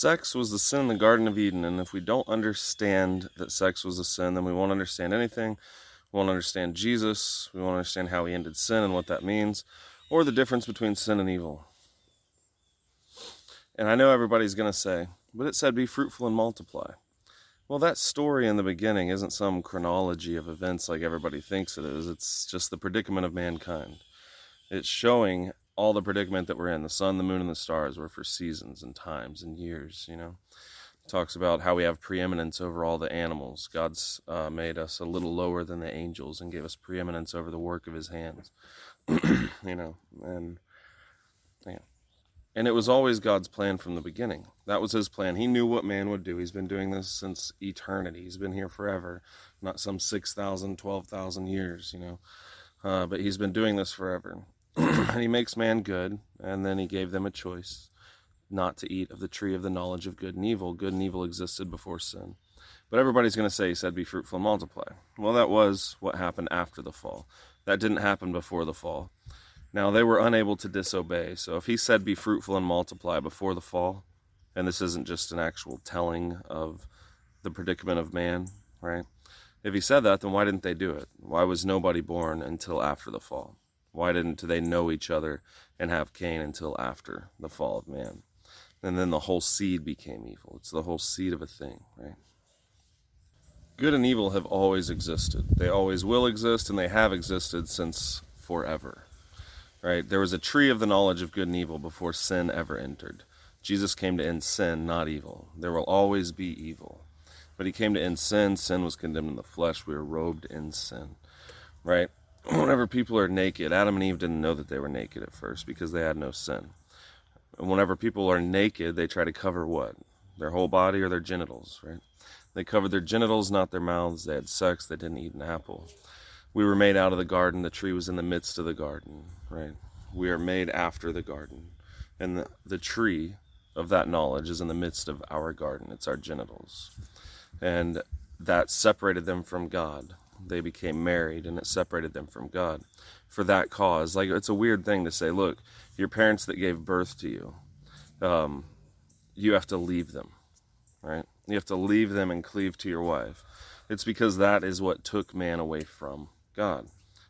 sex was the sin in the Garden of Eden, and if we don't understand that sex was a sin, then we won't understand anything. We won't understand Jesus. We won't understand how he ended sin and what that means, or the difference between sin and evil. And I know everybody's going to say, but it said, be fruitful and multiply. Well, that story in the beginning isn't some chronology of events like everybody thinks it is. It's just the predicament of mankind. It's showing all the predicament that we're in. The sun, the moon, and the stars were for seasons and times and years, you know. Talks about how we have preeminence over all the animals. God's uh, made us a little lower than the angels and gave us preeminence over the work of his hands, you know. And, yeah. And it was always God's plan from the beginning. That was his plan. He knew what man would do. He's been doing this since eternity. He's been here forever, not some 6,000, 12,000 years, you know. Uh, but he's been doing this forever. and he makes man good, and then he gave them a choice not to eat of the tree of the knowledge of good and evil. Good and evil existed before sin. But everybody's going to say he said, Be fruitful and multiply. Well, that was what happened after the fall. That didn't happen before the fall. Now, they were unable to disobey. So if he said, Be fruitful and multiply before the fall, and this isn't just an actual telling of the predicament of man, right? If he said that, then why didn't they do it? Why was nobody born until after the fall? Why didn't they know each other and have Cain until after the fall of man? And then the whole seed became evil. It's the whole seed of a thing, right? Good and evil have always existed. They always will exist, and they have existed since forever right? There was a tree of the knowledge of good and evil before sin ever entered. Jesus came to end sin, not evil. There will always be evil. But he came to end sin. Sin was condemned in the flesh. We were robed in sin, right? Whenever people are naked, Adam and Eve didn't know that they were naked at first because they had no sin. And whenever people are naked, they try to cover what? Their whole body or their genitals, right? They covered their genitals, not their mouths. They had sex. They didn't eat an apple we were made out of the garden. The tree was in the midst of the garden, right? We are made after the garden. And the, the tree of that knowledge is in the midst of our garden. It's our genitals. And that separated them from God. They became married and it separated them from God for that cause. Like, it's a weird thing to say, look, your parents that gave birth to you, um, you have to leave them, right? You have to leave them and cleave to your wife. It's because that is what took man away from God.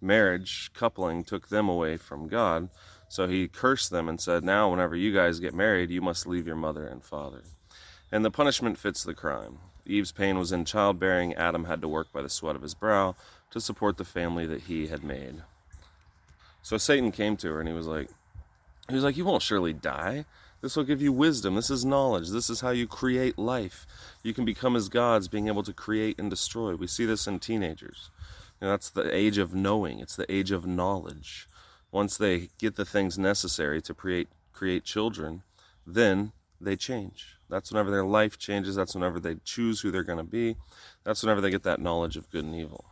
Marriage, coupling, took them away from God. So he cursed them and said, Now, whenever you guys get married, you must leave your mother and father. And the punishment fits the crime. Eve's pain was in childbearing. Adam had to work by the sweat of his brow to support the family that he had made. So Satan came to her and he was like, he was like, You won't surely die. This will give you wisdom. This is knowledge. This is how you create life. You can become as gods, being able to create and destroy. We see this in teenagers that's the age of knowing. It's the age of knowledge. Once they get the things necessary to create create children, then they change. That's whenever their life changes. That's whenever they choose who they're going to be. That's whenever they get that knowledge of good and evil.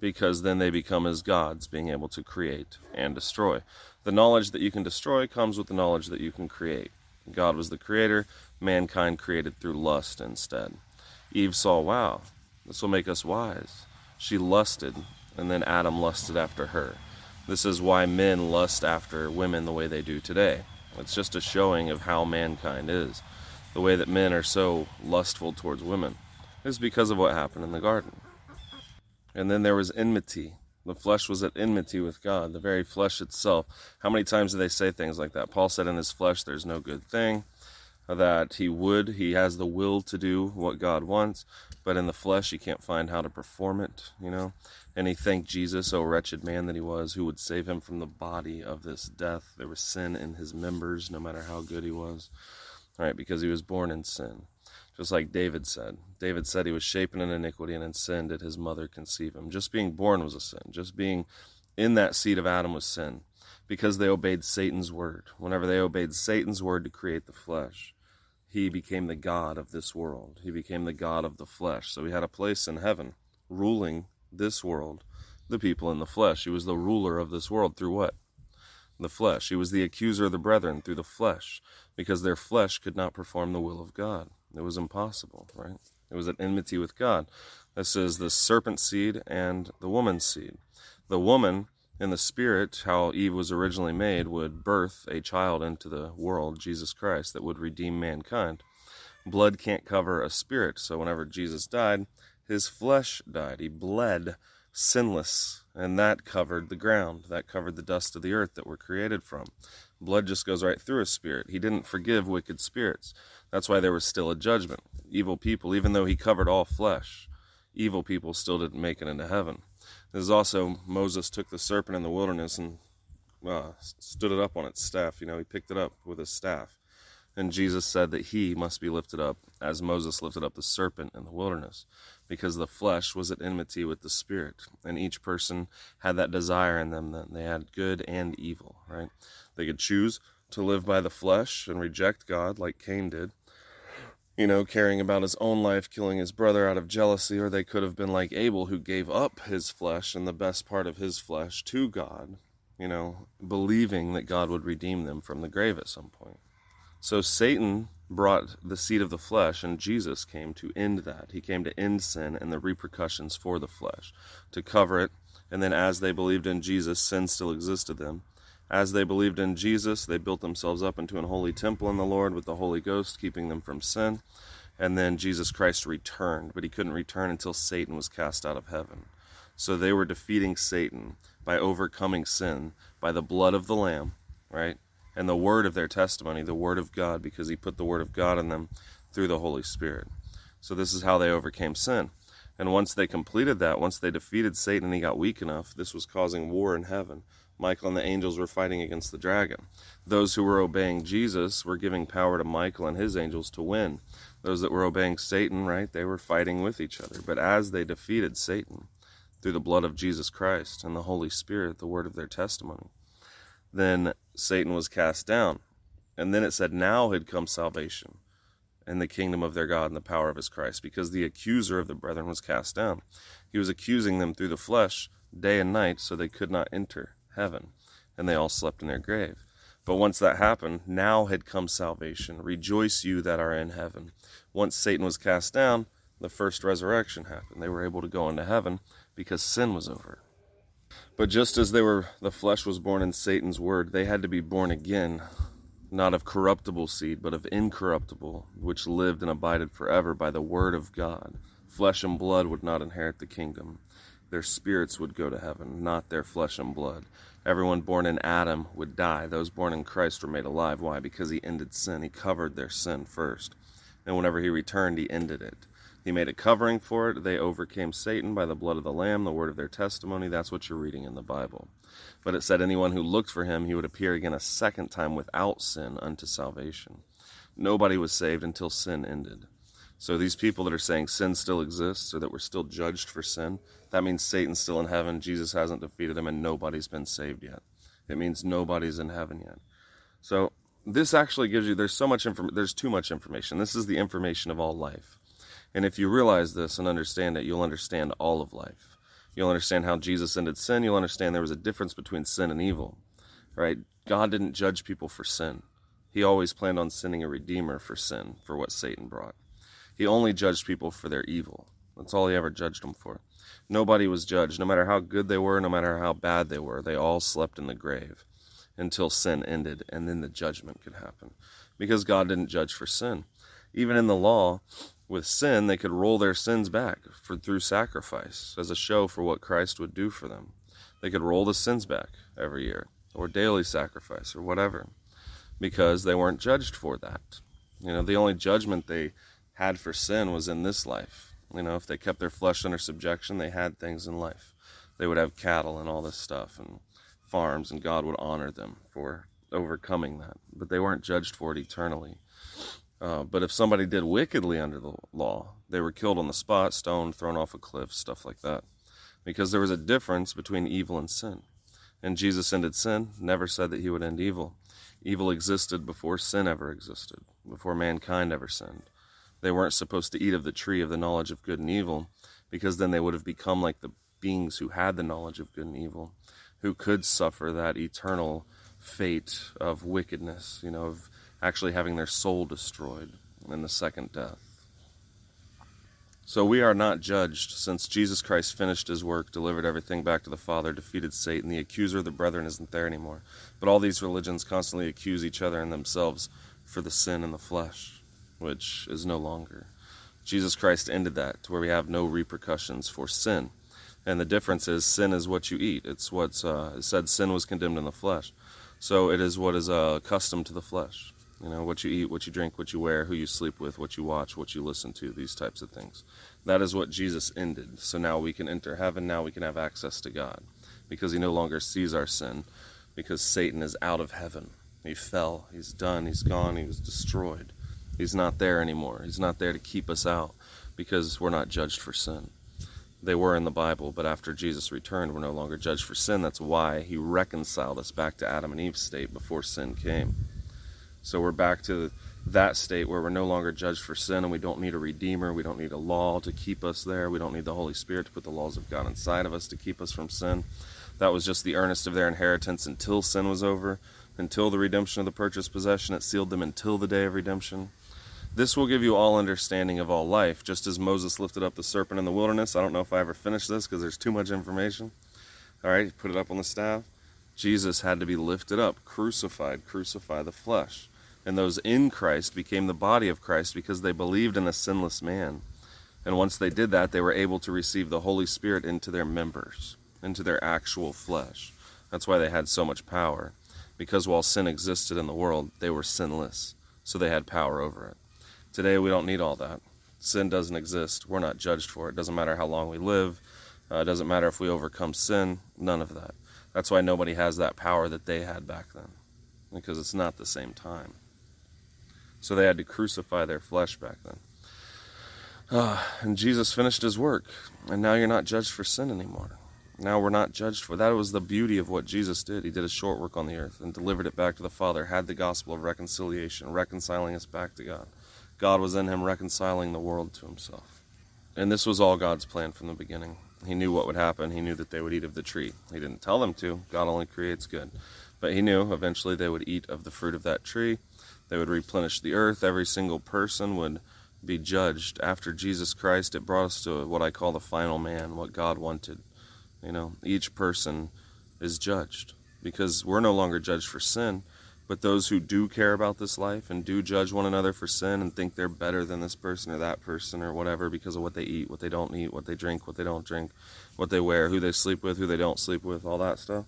Because then they become as gods, being able to create and destroy. The knowledge that you can destroy comes with the knowledge that you can create. God was the creator, mankind created through lust instead. Eve saw, wow, this will make us wise she lusted, and then Adam lusted after her. This is why men lust after women the way they do today. It's just a showing of how mankind is. The way that men are so lustful towards women is because of what happened in the garden. And then there was enmity. The flesh was at enmity with God, the very flesh itself. How many times do they say things like that? Paul said, In his flesh there's no good thing that he would. He has the will to do what God wants, but in the flesh he can't find how to perform it, you know. And he thanked Jesus, oh wretched man that he was, who would save him from the body of this death. There was sin in his members, no matter how good he was, right? Because he was born in sin. Just like David said. David said he was shapen in iniquity, and in sin did his mother conceive him. Just being born was a sin. Just being in that seed of Adam was sin because they obeyed Satan's word. Whenever they obeyed Satan's word to create the flesh, he became the God of this world. He became the God of the flesh. So he had a place in heaven ruling this world, the people in the flesh. He was the ruler of this world through what? The flesh. He was the accuser of the brethren through the flesh, because their flesh could not perform the will of God. It was impossible, right? It was at enmity with God. This is the serpent seed and the woman's seed. The woman And the Spirit, how Eve was originally made, would birth a child into the world, Jesus Christ, that would redeem mankind. Blood can't cover a spirit, so whenever Jesus died, his flesh died. He bled sinless, and that covered the ground. That covered the dust of the earth that we're created from. Blood just goes right through a spirit. He didn't forgive wicked spirits. That's why there was still a judgment. Evil people, even though he covered all flesh, evil people still didn't make it into heaven. This is also Moses took the serpent in the wilderness and uh, stood it up on its staff. You know, he picked it up with his staff. And Jesus said that he must be lifted up as Moses lifted up the serpent in the wilderness, because the flesh was at enmity with the spirit, and each person had that desire in them that they had good and evil, right? They could choose to live by the flesh and reject God like Cain did, you know, caring about his own life, killing his brother out of jealousy, or they could have been like Abel, who gave up his flesh and the best part of his flesh to God, you know, believing that God would redeem them from the grave at some point. So Satan brought the seed of the flesh, and Jesus came to end that. He came to end sin and the repercussions for the flesh, to cover it. And then, as they believed in Jesus, sin still existed them. As they believed in Jesus, they built themselves up into an holy temple in the Lord with the Holy Ghost, keeping them from sin. And then Jesus Christ returned, but he couldn't return until Satan was cast out of heaven. So they were defeating Satan by overcoming sin by the blood of the Lamb, right? And the word of their testimony, the word of God, because he put the word of God in them through the Holy Spirit. So this is how they overcame sin. And once they completed that, once they defeated Satan and he got weak enough, this was causing war in heaven. Michael and the angels were fighting against the dragon. Those who were obeying Jesus were giving power to Michael and his angels to win. Those that were obeying Satan, right, they were fighting with each other. But as they defeated Satan through the blood of Jesus Christ and the Holy Spirit, the word of their testimony, then Satan was cast down. And then it said, Now had come salvation and the kingdom of their God and the power of his Christ, because the accuser of the brethren was cast down. He was accusing them through the flesh day and night, so they could not enter heaven, and they all slept in their grave. But once that happened, now had come salvation. Rejoice, you that are in heaven. Once Satan was cast down, the first resurrection happened. They were able to go into heaven because sin was over. But just as they were, the flesh was born in Satan's word, they had to be born again, not of corruptible seed, but of incorruptible, which lived and abided forever by the word of God. Flesh and blood would not inherit the kingdom. Their spirits would go to heaven, not their flesh and blood. Everyone born in Adam would die. Those born in Christ were made alive. Why? Because he ended sin. He covered their sin first. And whenever he returned, he ended it. He made a covering for it. They overcame Satan by the blood of the Lamb, the word of their testimony. That's what you're reading in the Bible. But it said, anyone who looked for him, he would appear again a second time without sin unto salvation. Nobody was saved until sin ended. So these people that are saying sin still exists or that we're still judged for sin, that means Satan's still in heaven, Jesus hasn't defeated him, and nobody's been saved yet. It means nobody's in heaven yet. So this actually gives you there's so much information there's too much information. This is the information of all life. And if you realize this and understand it, you'll understand all of life. You'll understand how Jesus ended sin. You'll understand there was a difference between sin and evil. Right? God didn't judge people for sin. He always planned on sending a redeemer for sin, for what Satan brought. He only judged people for their evil. That's all he ever judged them for. Nobody was judged, no matter how good they were, no matter how bad they were. They all slept in the grave until sin ended, and then the judgment could happen. Because God didn't judge for sin. Even in the law, with sin, they could roll their sins back for, through sacrifice as a show for what Christ would do for them. They could roll the sins back every year, or daily sacrifice, or whatever, because they weren't judged for that. You know, the only judgment they had for sin was in this life. You know, if they kept their flesh under subjection, they had things in life. They would have cattle and all this stuff and farms, and God would honor them for overcoming that. But they weren't judged for it eternally. Uh, but if somebody did wickedly under the law, they were killed on the spot, stoned, thrown off a cliff, stuff like that. Because there was a difference between evil and sin. And Jesus ended sin, never said that he would end evil. Evil existed before sin ever existed, before mankind ever sinned. They weren't supposed to eat of the tree of the knowledge of good and evil, because then they would have become like the beings who had the knowledge of good and evil, who could suffer that eternal fate of wickedness, you know, of actually having their soul destroyed in the second death. So we are not judged since Jesus Christ finished his work, delivered everything back to the Father, defeated Satan. The accuser of the brethren isn't there anymore. But all these religions constantly accuse each other and themselves for the sin in the flesh, which is no longer. Jesus Christ ended that to where we have no repercussions for sin. And the difference is sin is what you eat. It's what's uh, said sin was condemned in the flesh. So it is what is uh, accustomed to the flesh. You know, what you eat, what you drink, what you wear, who you sleep with, what you watch, what you listen to, these types of things. That is what Jesus ended. So now we can enter heaven, now we can have access to God. Because he no longer sees our sin, because Satan is out of heaven. He fell, he's done, he's gone, he was destroyed. He's not there anymore. He's not there to keep us out because we're not judged for sin. They were in the Bible, but after Jesus returned, we're no longer judged for sin. That's why he reconciled us back to Adam and Eve's state before sin came. So we're back to that state where we're no longer judged for sin and we don't need a redeemer. We don't need a law to keep us there. We don't need the Holy Spirit to put the laws of God inside of us to keep us from sin. That was just the earnest of their inheritance until sin was over, until the redemption of the purchased possession. It sealed them until the day of redemption. This will give you all understanding of all life, just as Moses lifted up the serpent in the wilderness. I don't know if I ever finished this because there's too much information. All right, put it up on the staff. Jesus had to be lifted up, crucified, crucify the flesh. And those in Christ became the body of Christ because they believed in a sinless man. And once they did that, they were able to receive the Holy Spirit into their members, into their actual flesh. That's why they had so much power. Because while sin existed in the world, they were sinless. So they had power over it. Today, we don't need all that. Sin doesn't exist. We're not judged for it. It doesn't matter how long we live. Uh, it doesn't matter if we overcome sin. None of that. That's why nobody has that power that they had back then, because it's not the same time. So they had to crucify their flesh back then. Uh, and Jesus finished his work, and now you're not judged for sin anymore. Now we're not judged for that. Was the beauty of what Jesus did. He did a short work on the earth and delivered it back to the Father. Had the gospel of reconciliation, reconciling us back to God. God was in him reconciling the world to Himself. And this was all God's plan from the beginning. He knew what would happen. He knew that they would eat of the tree. He didn't tell them to. God only creates good. But he knew eventually they would eat of the fruit of that tree. They would replenish the earth. Every single person would be judged. After Jesus Christ, it brought us to what I call the final man, what God wanted. You know, each person is judged because we're no longer judged for sin, but those who do care about this life and do judge one another for sin and think they're better than this person or that person or whatever because of what they eat, what they don't eat, what they drink, what they don't drink, what they wear, who they sleep with, who they don't sleep with, all that stuff.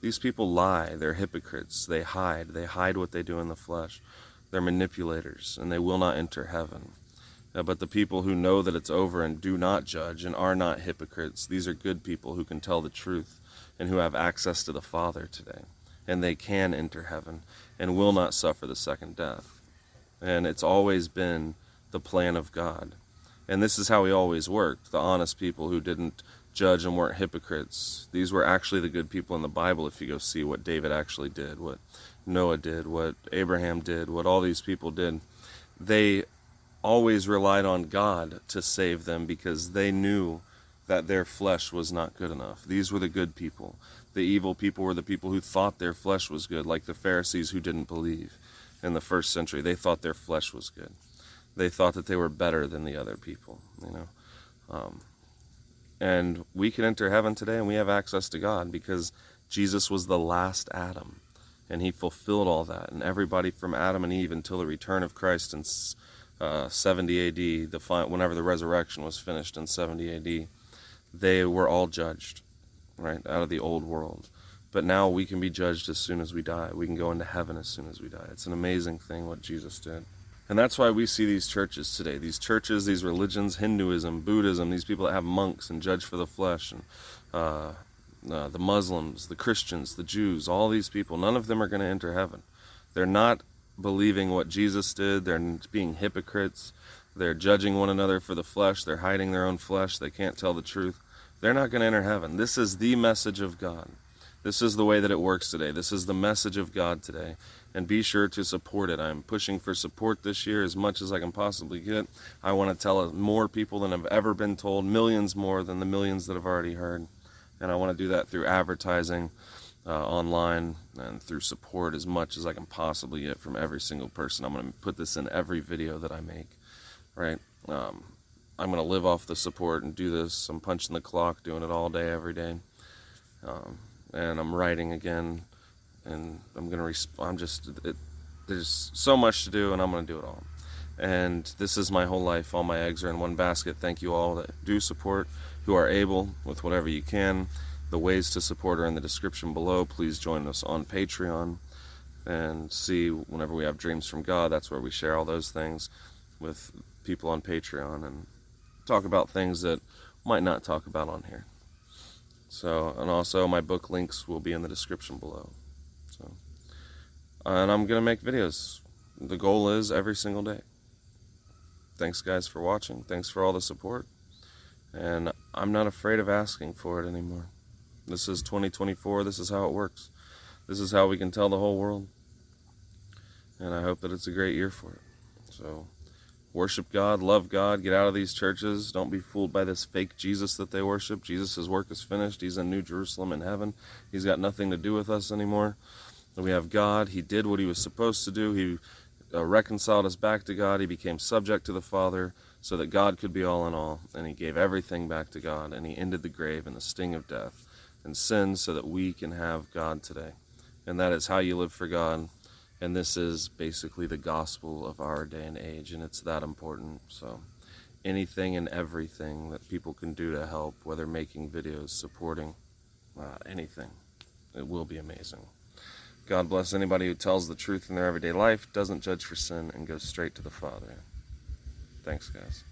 These people lie. They're hypocrites. They hide. They hide what they do in the flesh. They're manipulators and they will not enter heaven. Uh, but the people who know that it's over and do not judge and are not hypocrites, these are good people who can tell the truth and who have access to the Father today and they can enter heaven and will not suffer the second death. And it's always been the plan of God. And this is how he always worked the honest people who didn't judge and weren't hypocrites. These were actually the good people in the Bible if you go see what David actually did, what Noah did, what Abraham did, what all these people did. They always relied on God to save them because they knew that their flesh was not good enough. These were the good people. The evil people were the people who thought their flesh was good, like the Pharisees who didn't believe in the first century. They thought their flesh was good. They thought that they were better than the other people, you know. Um, and we can enter heaven today and we have access to God because Jesus was the last Adam and he fulfilled all that. And everybody from Adam and Eve until the return of Christ in uh, 70 AD, the, whenever the resurrection was finished in 70 AD, they were all judged, right, out of the old world. But now we can be judged as soon as we die. We can go into heaven as soon as we die. It's an amazing thing what Jesus did. And that's why we see these churches today. These churches, these religions, Hinduism, Buddhism, these people that have monks and judge for the flesh, and uh, uh, the Muslims, the Christians, the Jews, all these people, none of them are going to enter heaven. They're not believing what Jesus did. They're being hypocrites. They're judging one another for the flesh. They're hiding their own flesh. They can't tell the truth. They're not going to enter heaven. This is the message of God. This is the way that it works today. This is the message of God today. And be sure to support it. I'm pushing for support this year as much as I can possibly get. I want to tell more people than have ever been told, millions more than the millions that have already heard. And I want to do that through advertising uh, online and through support as much as I can possibly get from every single person. I'm going to put this in every video that I make right? Um, I'm going to live off the support and do this. I'm punching the clock, doing it all day, every day. Um, and I'm writing again, and I'm going to, resp- I'm just, it, there's so much to do, and I'm going to do it all. And this is my whole life. All my eggs are in one basket. Thank you all that do support, who are able with whatever you can. The ways to support are in the description below. Please join us on Patreon and see whenever we have dreams from God. That's where we share all those things with people on Patreon and talk about things that might not talk about on here. So, and also my book links will be in the description below. So, and I'm gonna make videos. The goal is every single day. Thanks, guys, for watching. Thanks for all the support. And I'm not afraid of asking for it anymore. This is 2024. This is how it works. This is how we can tell the whole world. And I hope that it's a great year for it. So, worship God, love God, get out of these churches. Don't be fooled by this fake Jesus that they worship. Jesus' work is finished. He's in New Jerusalem in heaven. He's got nothing to do with us anymore. We have God. He did what he was supposed to do. He uh, reconciled us back to God. He became subject to the Father so that God could be all in all. And he gave everything back to God. And he ended the grave and the sting of death and sin so that we can have God today. And that is how you live for God and this is basically the gospel of our day and age and it's that important. So anything and everything that people can do to help whether making videos supporting uh, anything it will be amazing. God bless anybody who tells the truth in their everyday life doesn't judge for sin and goes straight to the father. Thanks guys